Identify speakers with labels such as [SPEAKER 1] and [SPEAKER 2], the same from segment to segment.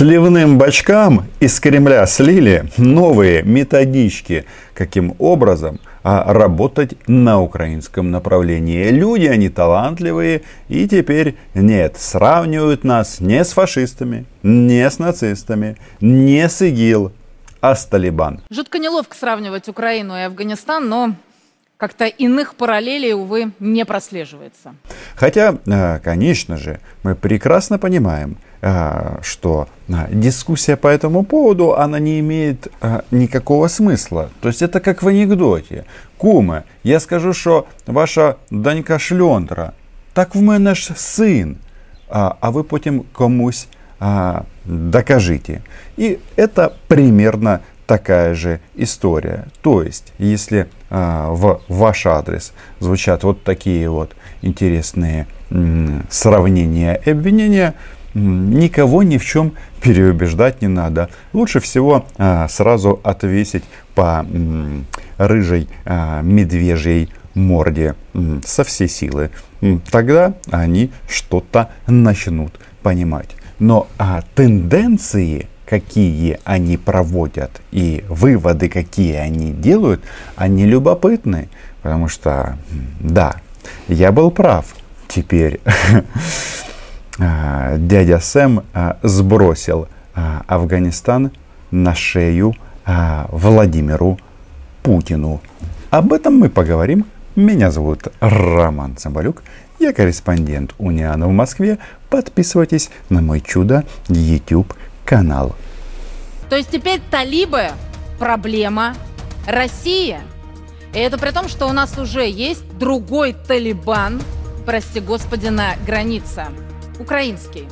[SPEAKER 1] Сливным бачкам из Кремля слили новые методички, каким образом а работать на украинском направлении. Люди, они талантливые, и теперь нет, сравнивают нас не с фашистами, не с нацистами, не с ИГИЛ, а с Талибан.
[SPEAKER 2] Жутко неловко сравнивать Украину и Афганистан, но как-то иных параллелей, увы, не прослеживается.
[SPEAKER 1] Хотя, э, конечно же, мы прекрасно понимаем, что э, дискуссия по этому поводу, она не имеет никакого смысла. То есть это как в анекдоте. Куме, я скажу, что ваша донька шльондра, так в мене ж син, а, а ви потім комусь а, докажите. И это примерно такая же история. То есть, если а, в ваш адрес звучат вот такие вот интересные сравнения и обвинения, никого ни в чем переубеждать не надо. Лучше всего а, сразу отвесить по рыжей а, медвежьей морде со всей силы. Тогда они что-то начнут понимать. Но а, тенденции какие они проводят и выводы, какие они делают, они любопытны. Потому что, да, я был прав. Теперь дядя Сэм а, сбросил а, Афганистан на шею Владимиру Путину. Об этом мы поговорим. Меня зовут Роман Цымбалюк. Я корреспондент Униана в Москве. Подписывайтесь на мой чудо YouTube канал.
[SPEAKER 2] То есть теперь талибы проблема Россия. И это при том, что у нас уже есть другой Талибан, прости господи, на границе. Украинский.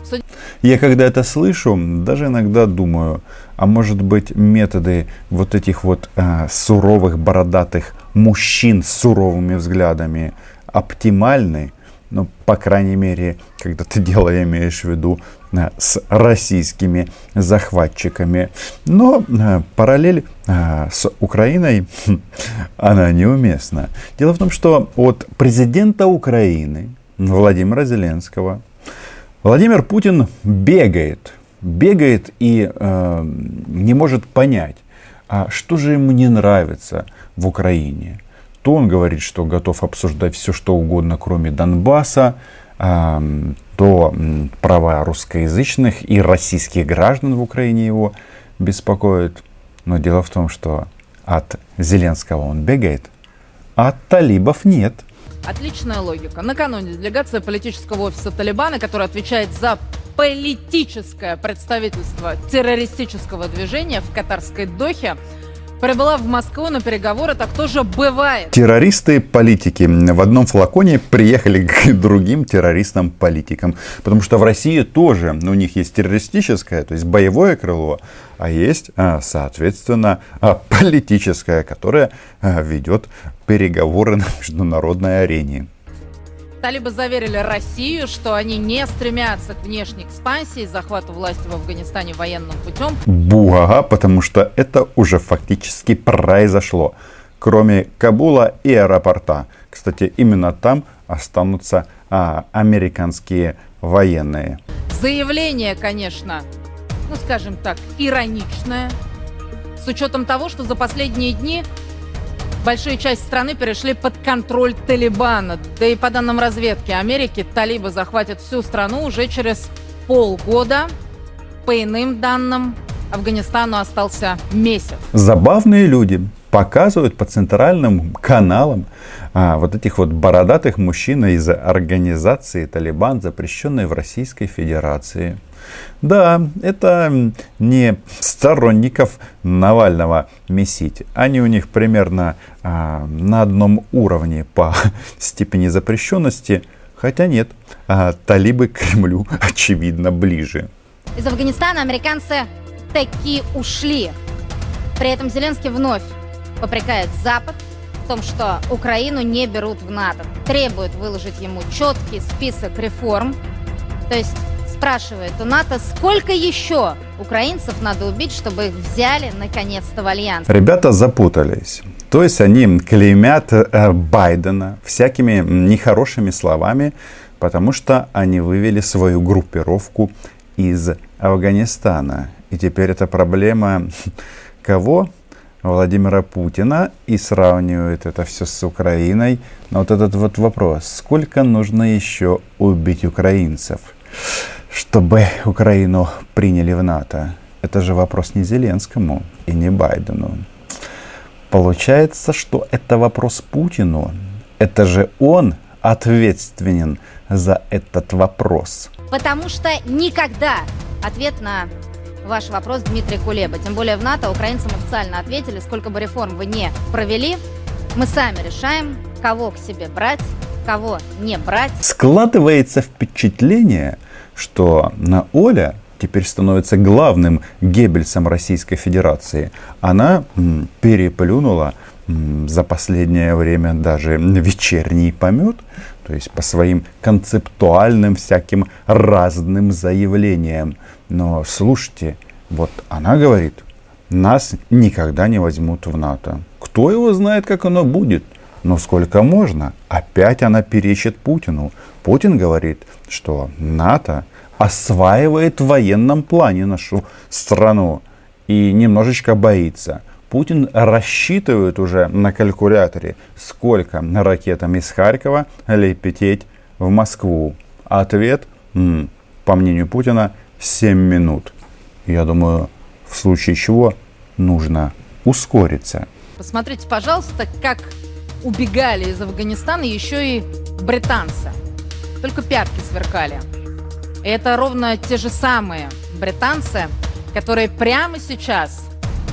[SPEAKER 1] Я когда это слышу, даже иногда думаю, а может быть методы вот этих вот э, суровых бородатых мужчин с суровыми взглядами оптимальны, ну, по крайней мере, когда ты дело имеешь в виду э, с российскими захватчиками. Но э, параллель э, с Украиной, она неуместна. Дело в том, что от президента Украины Владимира Зеленского Владимир Путин бегает, бегает и э, не может понять, а что же ему не нравится в Украине то он говорит, что готов обсуждать все, что угодно, кроме Донбасса, то права русскоязычных и российских граждан в Украине его беспокоят. Но дело в том, что от Зеленского он бегает, а от талибов нет.
[SPEAKER 2] Отличная логика. Накануне делегация политического офиса Талибана, который отвечает за политическое представительство террористического движения в катарской Дохе, прибыла в Москву на переговоры, так тоже бывает.
[SPEAKER 1] Террористы-политики в одном флаконе приехали к другим террористам-политикам. Потому что в России тоже у них есть террористическое, то есть боевое крыло, а есть, а, соответственно, а, политическое, которое а, ведет переговоры на международной арене.
[SPEAKER 2] Талибы заверили Россию, что они не стремятся к внешней экспансии, захвату власти в Афганистане военным путем.
[SPEAKER 1] Бугага, потому что это уже фактически произошло. Кроме Кабула и аэропорта. Кстати, именно там останутся а, американские военные.
[SPEAKER 2] Заявление, конечно, ну скажем так, ироничное. С учетом того, что за последние дни большая часть страны перешли под контроль Талибана. Да и по данным разведки Америки, талибы захватят всю страну уже через полгода. По иным данным, Афганистану остался месяц.
[SPEAKER 1] Забавные люди показывают по центральным каналам а, вот этих вот бородатых мужчин из организации Талибан, запрещенной в Российской Федерации. Да, это не сторонников Навального месить. Они у них примерно а, на одном уровне по степени запрещенности. Хотя нет, а, талибы Кремлю очевидно ближе.
[SPEAKER 3] Из Афганистана американцы таки ушли. При этом Зеленский вновь попрекает Запад том, что Украину не берут в НАТО. Требует выложить ему четкий список реформ. То есть спрашивает у НАТО, сколько еще украинцев надо убить, чтобы их взяли наконец-то в альянс.
[SPEAKER 1] Ребята запутались. То есть они клеймят э, Байдена всякими нехорошими словами, потому что они вывели свою группировку из Афганистана. И теперь это проблема кого? Владимира Путина и сравнивают это все с Украиной. Но вот этот вот вопрос, сколько нужно еще убить украинцев, чтобы Украину приняли в НАТО? Это же вопрос не Зеленскому и не Байдену. Получается, что это вопрос Путину. Это же он ответственен за этот вопрос.
[SPEAKER 3] Потому что никогда ответ на ваш вопрос, Дмитрий Кулеба. Тем более в НАТО украинцам официально ответили, сколько бы реформ вы не провели, мы сами решаем, кого к себе брать, кого не брать.
[SPEAKER 1] Складывается впечатление, что на Оля теперь становится главным Геббельсом Российской Федерации. Она переплюнула за последнее время даже вечерний помет, то есть по своим концептуальным всяким разным заявлениям. Но слушайте, вот она говорит, нас никогда не возьмут в НАТО. Кто его знает, как оно будет? Но сколько можно? Опять она перечит Путину. Путин говорит, что НАТО осваивает в военном плане нашу страну и немножечко боится. Путин рассчитывает уже на калькуляторе, сколько ракетам из Харькова лететь в Москву. Ответ, по мнению Путина, 7 минут. Я думаю, в случае чего нужно ускориться.
[SPEAKER 2] Посмотрите, пожалуйста, как убегали из Афганистана еще и британцы. Только пятки сверкали. И это ровно те же самые британцы, которые прямо сейчас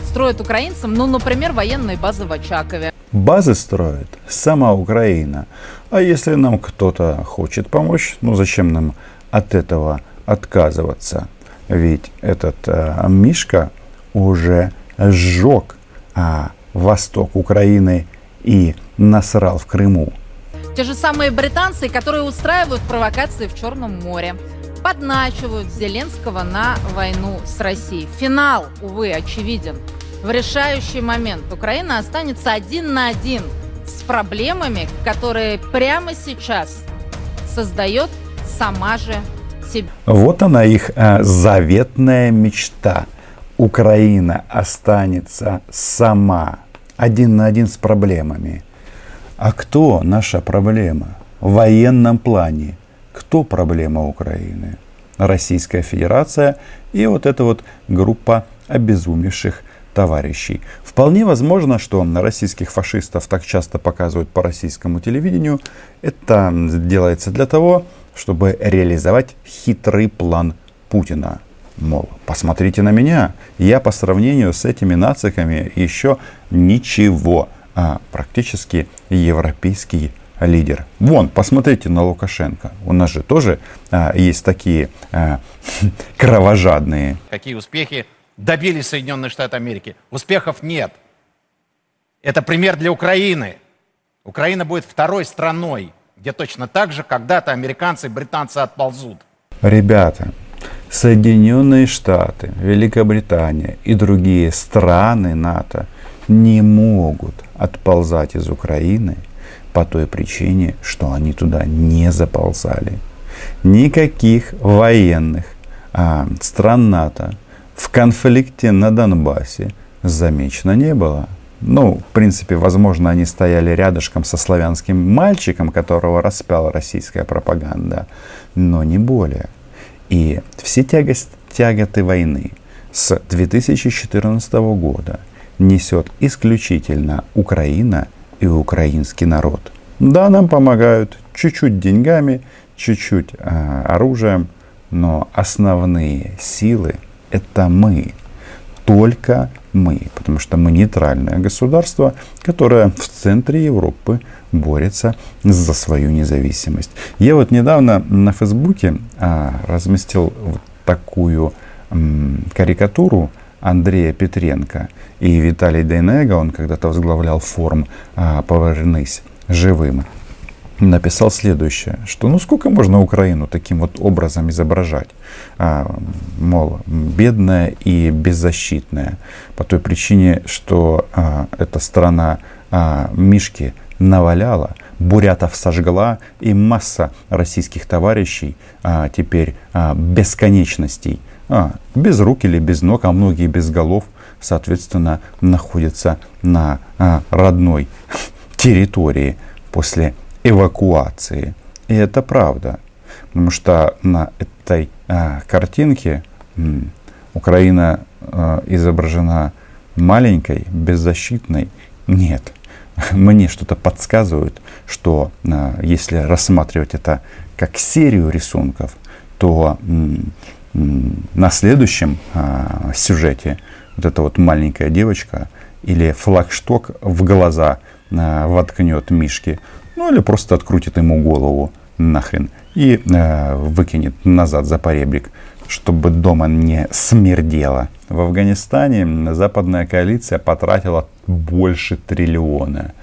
[SPEAKER 2] строят украинцам, ну, например, военные базы в Очакове.
[SPEAKER 1] Базы строит сама Украина. А если нам кто-то хочет помочь, ну зачем нам от этого отказываться. Ведь этот э, Мишка уже сжег а, восток Украины и насрал в Крыму.
[SPEAKER 2] Те же самые британцы, которые устраивают провокации в Черном море, подначивают Зеленского на войну с Россией. Финал, увы, очевиден. В решающий момент Украина останется один на один с проблемами, которые прямо сейчас создает сама же
[SPEAKER 1] себе. Вот она их э, заветная мечта. Украина останется сама, один на один с проблемами. А кто наша проблема? В военном плане. Кто проблема Украины? Российская Федерация и вот эта вот группа обезумевших товарищей. Вполне возможно, что на российских фашистов так часто показывают по российскому телевидению. Это делается для того, чтобы реализовать хитрый план Путина. Мол, посмотрите на меня, я по сравнению с этими нациками еще ничего, а практически европейский лидер. Вон, посмотрите на Лукашенко. У нас же тоже а, есть такие а, кровожадные.
[SPEAKER 4] Какие успехи добились Соединенные Штаты Америки? Успехов нет. Это пример для Украины. Украина будет второй страной где точно так же когда-то американцы и британцы отползут.
[SPEAKER 1] Ребята, Соединенные Штаты, Великобритания и другие страны НАТО не могут отползать из Украины по той причине, что они туда не заползали. Никаких военных а, стран НАТО в конфликте на Донбассе замечено не было. Ну, в принципе, возможно, они стояли рядышком со славянским мальчиком, которого распяла российская пропаганда, но не более. И все тягость, тяготы войны с 2014 года несет исключительно Украина и украинский народ. Да, нам помогают чуть-чуть деньгами, чуть-чуть э, оружием, но основные силы это мы. Только мы, потому что мы нейтральное государство, которое в центре Европы борется за свою независимость. Я вот недавно на Фейсбуке а, разместил вот такую м, карикатуру Андрея Петренко и Виталий Дейнега, он когда-то возглавлял форум а, «Повернись живым» написал следующее, что ну сколько можно Украину таким вот образом изображать, а, мол, бедная и беззащитная, по той причине, что а, эта страна а, Мишки наваляла, бурятов сожгла, и масса российских товарищей а, теперь а, бесконечностей, а, без рук или без ног, а многие без голов, соответственно, находятся на а, родной территории после эвакуации. И это правда. Потому что на этой а, картинке м, Украина а, изображена маленькой, беззащитной. Нет. Мне что-то подсказывает, что а, если рассматривать это как серию рисунков, то м, м, на следующем а, сюжете вот эта вот маленькая девочка или флагшток в глаза воткнет Мишки, ну или просто открутит ему голову нахрен и э, выкинет назад за поребрик, чтобы дома не смердело. В Афганистане западная коалиция потратила больше триллиона.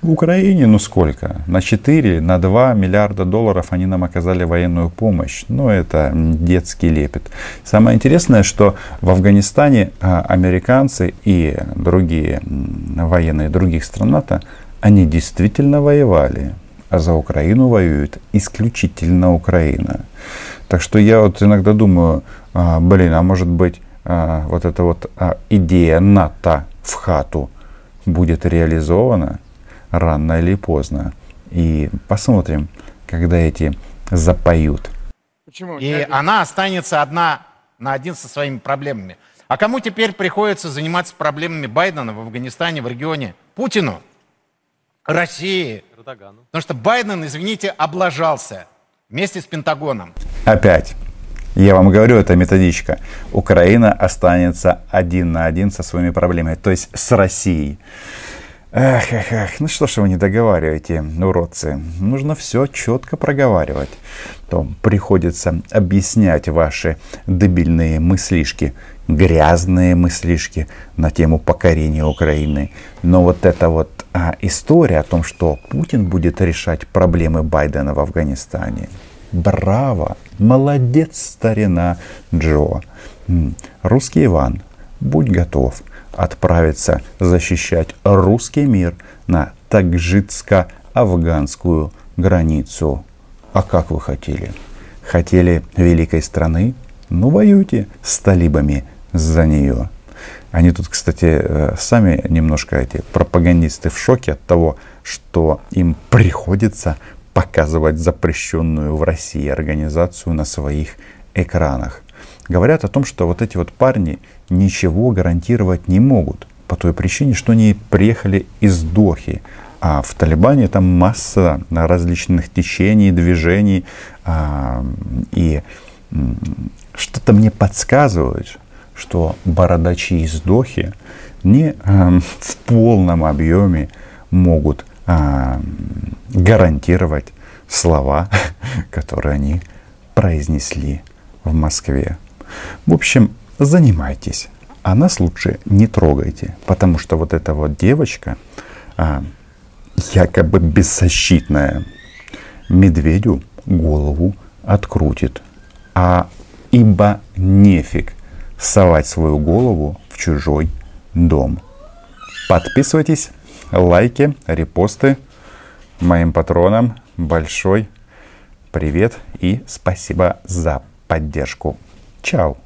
[SPEAKER 1] В Украине, ну сколько? На 4, на 2 миллиарда долларов они нам оказали военную помощь. Ну, это детский лепет. Самое интересное, что в Афганистане а, американцы и другие военные других стран НАТО, они действительно воевали. А за Украину воюет исключительно Украина. Так что я вот иногда думаю, а, блин, а может быть а, вот эта вот идея НАТО в хату будет реализована рано или поздно. И посмотрим, когда эти запоют.
[SPEAKER 4] Почему? И она останется одна на один со своими проблемами. А кому теперь приходится заниматься проблемами Байдена в Афганистане, в регионе? Путину, России. Эрдогану. Потому что Байден, извините, облажался вместе с Пентагоном.
[SPEAKER 1] Опять. Я вам говорю, это методичка. Украина останется один на один со своими проблемами, то есть с Россией. Эх, эх, эх, ну что ж вы не договариваете, уродцы. Нужно все четко проговаривать. То приходится объяснять ваши дебильные мыслишки, грязные мыслишки на тему покорения Украины. Но вот эта вот а, история о том, что Путин будет решать проблемы Байдена в Афганистане. Браво! Молодец, старина Джо. Русский Иван, будь готов отправиться защищать русский мир на таджицко-афганскую границу. А как вы хотели? Хотели великой страны? Ну, воюйте с талибами за нее. Они тут, кстати, э, сами немножко эти пропагандисты в шоке от того, что им приходится показывать запрещенную в России организацию на своих экранах говорят о том, что вот эти вот парни ничего гарантировать не могут по той причине, что они приехали из Дохи. А в Талибане там масса различных течений, движений. А, и что-то мне подсказывает, что бородачи из Дохи не а, в полном объеме могут а, гарантировать слова, которые они произнесли в Москве. В общем, занимайтесь. А нас лучше не трогайте, потому что вот эта вот девочка, а, якобы беззащитная, медведю голову открутит. А ибо нефиг совать свою голову в чужой дом. Подписывайтесь, лайки, репосты. Моим патронам большой привет и спасибо за поддержку. Tchau.